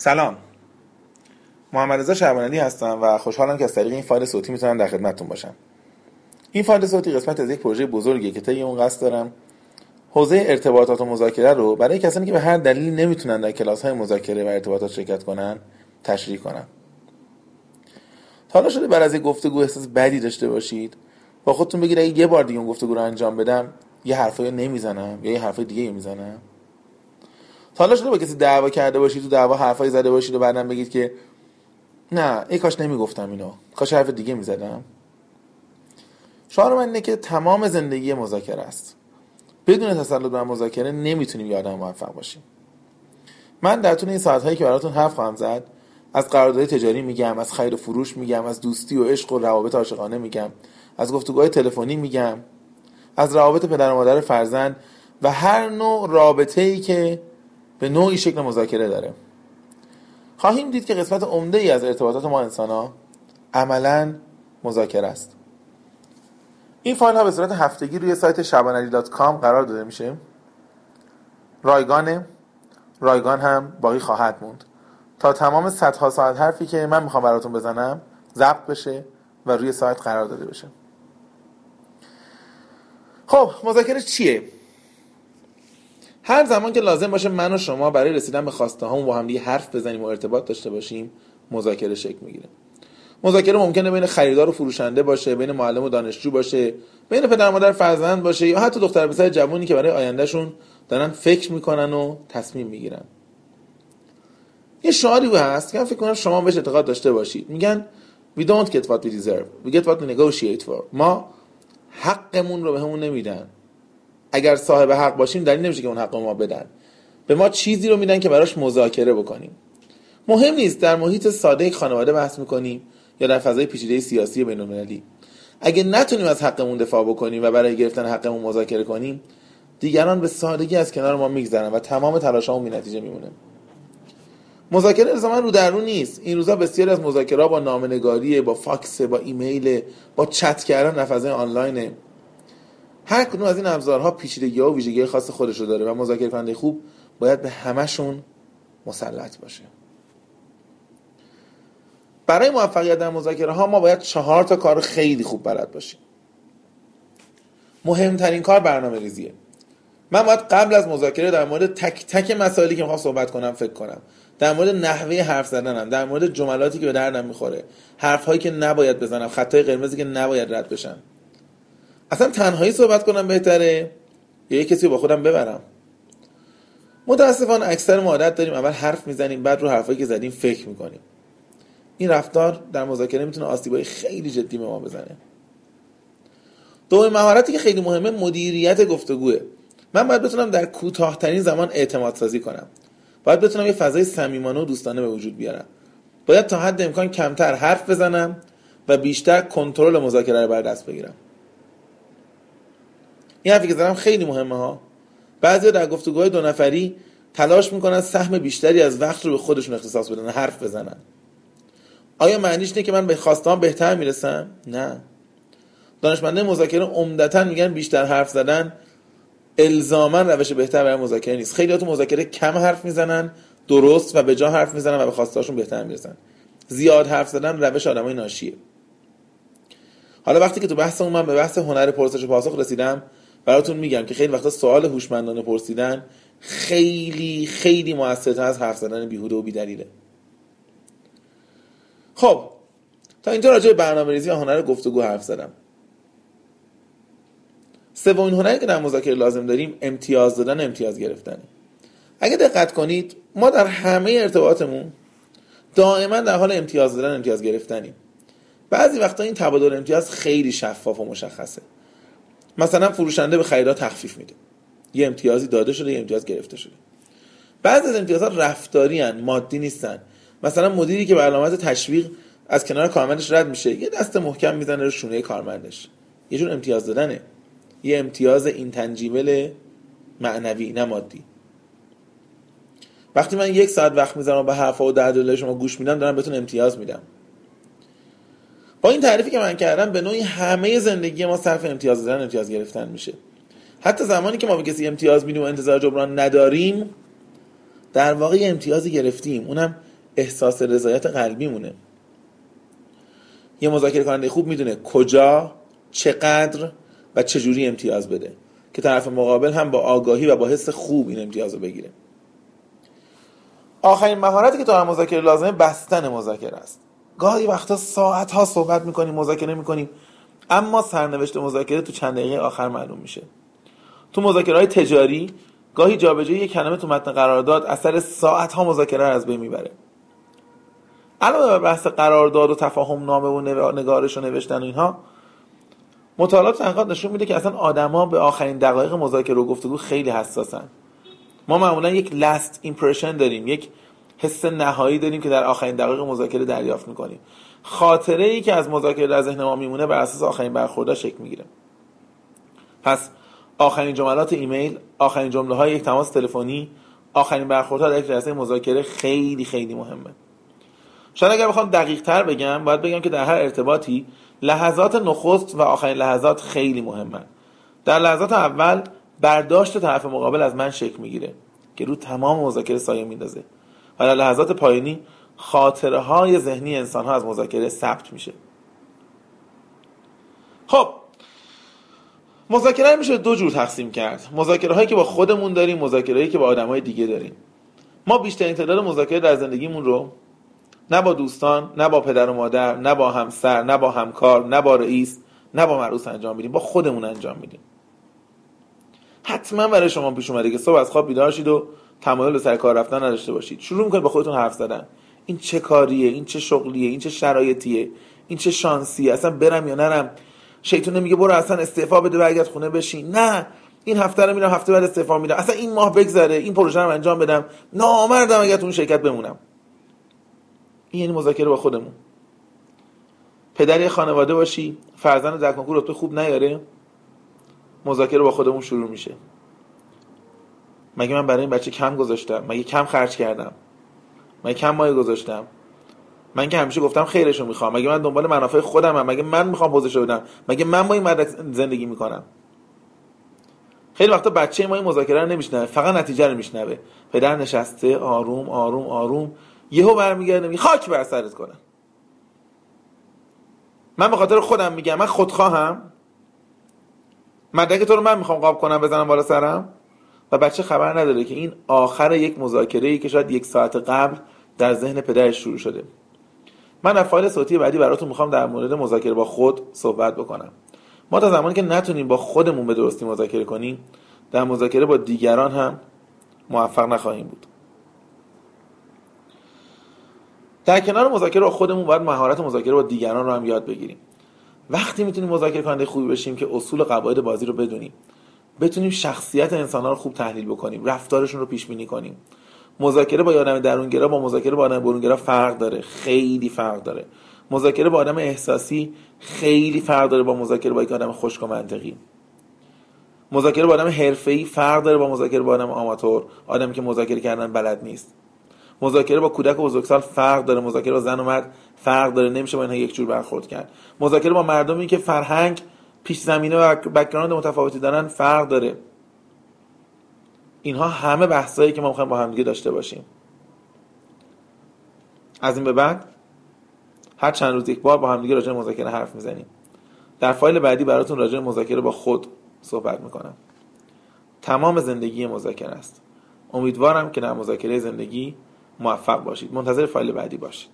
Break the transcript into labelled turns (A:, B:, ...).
A: سلام. محمد رضا شعبانی هستم و خوشحالم که از طریق این فایل صوتی می‌تونم در خدمتتون باشم. این فایل صوتی قسمت از یک پروژه بزرگیه که طی اون قصد دارم حوزه ارتباطات و مذاکره رو برای کسانی که به هر دلیلی نمی‌تونن در کلاس های مذاکره و ارتباطات شرکت کنن تشریح کنم. تا حالا شده بر از یک گفتگو احساس بدی داشته باشید با خودتون بگید اگه یه بار دیگه اون گفتگو رو انجام بدم یه حرفایی نمی‌زنم یا یه حرفای دیگه می‌زنم؟ حالا شده با کسی دعوا کرده باشید تو دعوا حرفای زده باشید و بعدم بگید که نه ای کاش نمی‌گفتم اینو. کاش حرف دیگه می‌زدم. شعار من اینه که تمام زندگی مذاکره است. بدون تسلط بر مذاکره نمی‌تونیم یه آدم موفق باشیم. من در طول این ساعت هایی که براتون حرف خواهم زد از قرارداد تجاری میگم از خرید و فروش میگم از دوستی و عشق و روابط عاشقانه میگم از گفتگوهای تلفنی میگم از روابط پدر و مادر فرزند و هر نوع رابطه ای که به نوعی شکل مذاکره داره. خواهیم دید که قسمت عمده ای از ارتباطات ما انسان ها عملا مذاکره است. این فایل ها به صورت هفتگی روی سایت شبانری قرار داده میشه. رایگانه. رایگان هم باقی خواهد موند. تا تمام صدها ساعت حرفی که من می‌خوام براتون بزنم ضبط بشه و روی سایت قرار داده بشه. خب مذاکره چیه؟ هر زمان که لازم باشه من و شما برای رسیدن به خواسته هامون با هم دیگه حرف بزنیم و ارتباط داشته باشیم مذاکره شکل می‌گیره. مذاکره ممکنه بین خریدار و فروشنده باشه بین معلم و دانشجو باشه بین پدر مادر فرزند باشه یا حتی دختر پسر جوونی که برای آیندهشون دارن فکر می‌کنن و تصمیم می‌گیرن. یه شعاری هست که فکر کنم شما بهش اعتقاد داشته باشید. میگن we don't get what we deserve. We get what we negotiate for. ما حقمون رو به همون نمیدن. اگر صاحب حق باشیم دلیل نمیشه که اون حق ما بدن. به ما چیزی رو میدن که براش مذاکره بکنیم. مهم نیست در محیط ساده خانواده بحث می‌کنیم یا در فضای پیچیده سیاسی بین‌المللی. اگه نتونیم از حقمون دفاع بکنیم و برای گرفتن حقمون مذاکره کنیم دیگران به سادگی از کنار ما میگذرن و تمام تلاشامون بی نتیجه میمونه. مذاکره الزاما رو در رو نیست. این روزا بسیاری از مذاکره با نامه‌نگاری با فاکس با ایمیل با چت کردن در فضای آنلاینه. هر کدوم از این ابزارها پیچیدگی و ویژگی خاص خودش رو داره و مذاکره کننده خوب باید به همشون مسلط باشه. برای موفقیت در مذاکره ها ما باید چهار تا کار خیلی خوب بلد باشیم. مهمترین کار برنامه ریزیه. من باید قبل از مذاکره در مورد تک تک مسائلی که می‌خوام صحبت کنم فکر کنم. در مورد نحوه حرف زدنم در مورد جملاتی که به دردم می‌خوره حرف هایی که نباید بزنم خطای قرمزی که نباید رد بشن اصلا تنهایی صحبت کنم بهتره؟ یا یه کسی با خودم ببرم. متاسفانه اکثر ما عادت داریم اول حرف می‌زنیم بعد رو حرفایی که زدیم فکر می‌کنیم. این رفتار در مذاکره می‌تونه آسیبای خیلی جدی به ما بزنه. دومین مهارتی که خیلی مهمه مدیریت گفتگوه من باید بتونم در کوتاهترین زمان اعتماد سازی کنم. باید بتونم یه فضای صمیمانه و دوستانه به وجود بیارم. باید تا حد امکان کمتر حرف بزنم و بیشتر کنترل مذاکره رو بر دست بگیرم. این حرفی که زدم خیلی مهمه ها. بعضی در گفتگوهای دو نفری تلاش می‌کنن سهم بیشتری از وقت رو به خودشون اختصاص بدن حرف بزنن. آیا معنیش نه که من به خواستان بهتر می‌رسم؟ نه. دانشمنده مذاکره عمدتا میگن بیشتر حرف زدن الزاما روش بهتر برای مذاکره نیست. خیلی تو مذاکره کم حرف می‌زنن درست و به جا حرف می‌زنن و به خواستاشون بهتر می‌رسن. زیاد حرف زدن روش آدمای ناشیه. حالا وقتی که تو بحث من به بحث هنر پرسش و پاسخ رسیدم براتون میگم که خیلی وقتا سوال هوشمندانه پرسیدن خیلی خیلی موثرتر از حرف زدن بیهوده و بیدلیله. خب تا اینجا راجع به برنامه ریزی و هنر گفتگو حرف زدم. سومین هنری که در مذاکره لازم داریم امتیاز دادن امتیاز گرفتن. اگه دقت کنید ما در همه ارتباطمون دائما در حال امتیاز دادن امتیاز گرفتنیم. بعضی وقتا این تبادل امتیاز خیلی شفاف و مشخصه. مثلا فروشنده به خریدار تخفیف میده. یه امتیازی داده شده یه امتیاز گرفته شده. بعضی از امتیازات رفتاری هن، مادی نیستن. مثلا مدیری که به علامت تشویق از کنار کارمندش رد میشه یه دست محکم می‌زنه رو شونه کارمندش. یه جور امتیاز دادنه. یه امتیاز اینتنجیبل معنوی نه مادی. وقتی من یک ساعت وقت می‌ذارم به حرفا و درد شما گوش میدم دارم بهتون امتیاز میدم. با این تعریفی که من کردم به نوعی همه زندگی ما صرف امتیاز دادن امتیاز گرفتن میشه. حتی زمانی که ما به کسی امتیاز میدیم و انتظار جبران نداریم در واقع امتیازی گرفتیم. اونم احساس رضایت قلبی مونه. یه مذاکره کننده خوب می‌دونه کجا چقدر و چجوری امتیاز بده. که طرف مقابل هم با آگاهی و با حس خوب این امتیاز رو بگیره. آخرین مهارتی که تو هم مذاکره لازمه بستن مذاکره است. گاهی وقتا ساعت ها صحبت می‌کنیم مذاکره می‌کنیم اما سرنوشت مذاکره تو چند دقیقه آخر معلوم میشه. تو مذاکره های تجاری گاهی جابجایی یک کلمه تو متن قرارداد اثر ساعت ها مذاکره از بین می‌بره. علاوه بر بحث قرارداد و تفاهم نامه و نگارش و نوشتن اینها مطالعات تحقیقات نشون میده که اصلا آدما به آخرین دقایق مذاکره و گفتگو خیلی حساسن. ما معمولا یک لاست ایمپرشن داریم یک حس نهایی داریم که در آخرین دقایق مذاکره دریافت می‌کنیم. خاطره ای که از مذاکره در ذهن ما میمونه بر اساس آخرین برخوردها شکل می‌گیره. پس آخرین جملات ایمیل آخرین جمله های یک تماس تلفنی آخرین برخوردها در یک جلسه مذاکره خیلی خیلی مهمه. شاید اگر بخوام دقیق تر بگم باید بگم که در هر ارتباطی لحظات نخست و آخرین لحظات خیلی مهمن. در لحظات اول برداشت طرف مقابل از من شکل می‌گیره که رو تمام مذاکره سایه میندازه. و لحظات پایانی خاطره های ذهنی انسان ها از مذاکره ثبت میشه. خب مذاکره میشه دو جور تقسیم کرد. مذاکره هایی که با خودمون داریم مذاکره هایی که با آدم های دیگه داریم. ما بیشترین تعداد مذاکره در زندگیمون رو نه با دوستان نه با پدر و مادر نه با همسر نه با همکار نه با رئیس نه با معروس انجام میدیم. با خودمون انجام میدیم. حتما برای شما پیش اومده که صبح از خواب بیدار شید و تمایل سر کار رفتن نداشته باشید. شروع می‌کنید با خودتون حرف زدن. این چه کاریه؟ این چه شغلیه؟ این چه شرایطیه؟ این چه شانسیه؟ اصلا برم یا نرم؟ شیطون میگه برو اصلا استعفا بده برگرد خونه بشین. نه. این هفته رو میرم هفته بعد استعفا میدم. اصلا این ماه بگذره. این پروژه رو انجام بدم. نامردم اگر تو اون شرکت بمونم. این یعنی مذاکره با خودمون. پدری خانواده باشی. فرزند در کنکور خوب نیاره. مذاکره با خودمون شروع میشه. مگه من برای این بچه کم گذاشتم؟ مگه کم خرج کردم؟ مگه کم مایه گذاشتم؟ من که همیشه گفتم خیرشو می‌خوام. مگه من دنبال منافع خودم هم. مگه من می‌خوام حوزه بدم؟ مگه من با این مدرک زندگی می‌کنم؟ خیلی وقتا بچه ما این مذاکره رو نمیشنوه فقط نتیجه رو میشنوه. پدر نشسته آروم آروم آروم. یهو برمیگرده میگه خاک بر سرت کنم من به خاطر خودم میگم من خودخواهم. مدرک تو رو من می‌خوام قاب کنم بزنم بالا سرم. و بچه خبر نداره که این آخر یک مذاکره ای که شاید یک ساعت قبل در ذهن پدرش شروع شده. من در فایل صوتی بعدی براتون می‌خوام در مورد مذاکره با خود صحبت بکنم. ما تا زمانی که نتونیم با خودمون به درستی مذاکره کنیم در مذاکره با دیگران هم موفق نخواهیم بود. در کنار مذاکره با خودمون باید مهارت مذاکره با دیگران رو هم یاد بگیریم. وقتی می‌تونیم مذاکره کننده خوبی بشیم که اصول قواعد بازی رو بدونیم. بتونیم شخصیت انسان ها رو خوب تحلیل بکنیم رفتارشون رو پیش بینی کنیم. مذاکره با آدم درونگرا با مذاکره با آدم برونگرا فرق داره. خیلی فرق داره. مذاکره با آدم احساسی خیلی فرق داره با مذاکره با یک آدم خشک و منطقی. مذاکره با آدم حرفه‌ای فرق داره با مذاکره با آدم آماتور. آدمی که مذاکره کردن بلد نیست. مذاکره با کودک و بزرگسال فرق داره. مذاکره با زن و مرد فرق داره. نمیشه با اینها یک جور برخورد کرد. مذاکره با مردمی که فرهنگ پیش زمینه و background متفاوتی دارن فرق داره. اینها همه بحثایی که ما می‌خوایم با همدیگه داشته باشیم. از این به بعد هر چند روز یک بار با همدیگه راجع مذاکره حرف می‌زنیم. در فایل بعدی براتون راجع مذاکره با خود صحبت می‌کنم. تمام زندگی مذاکره است. امیدوارم که در مذاکره زندگی موفق باشید. منتظر فایل بعدی باشید.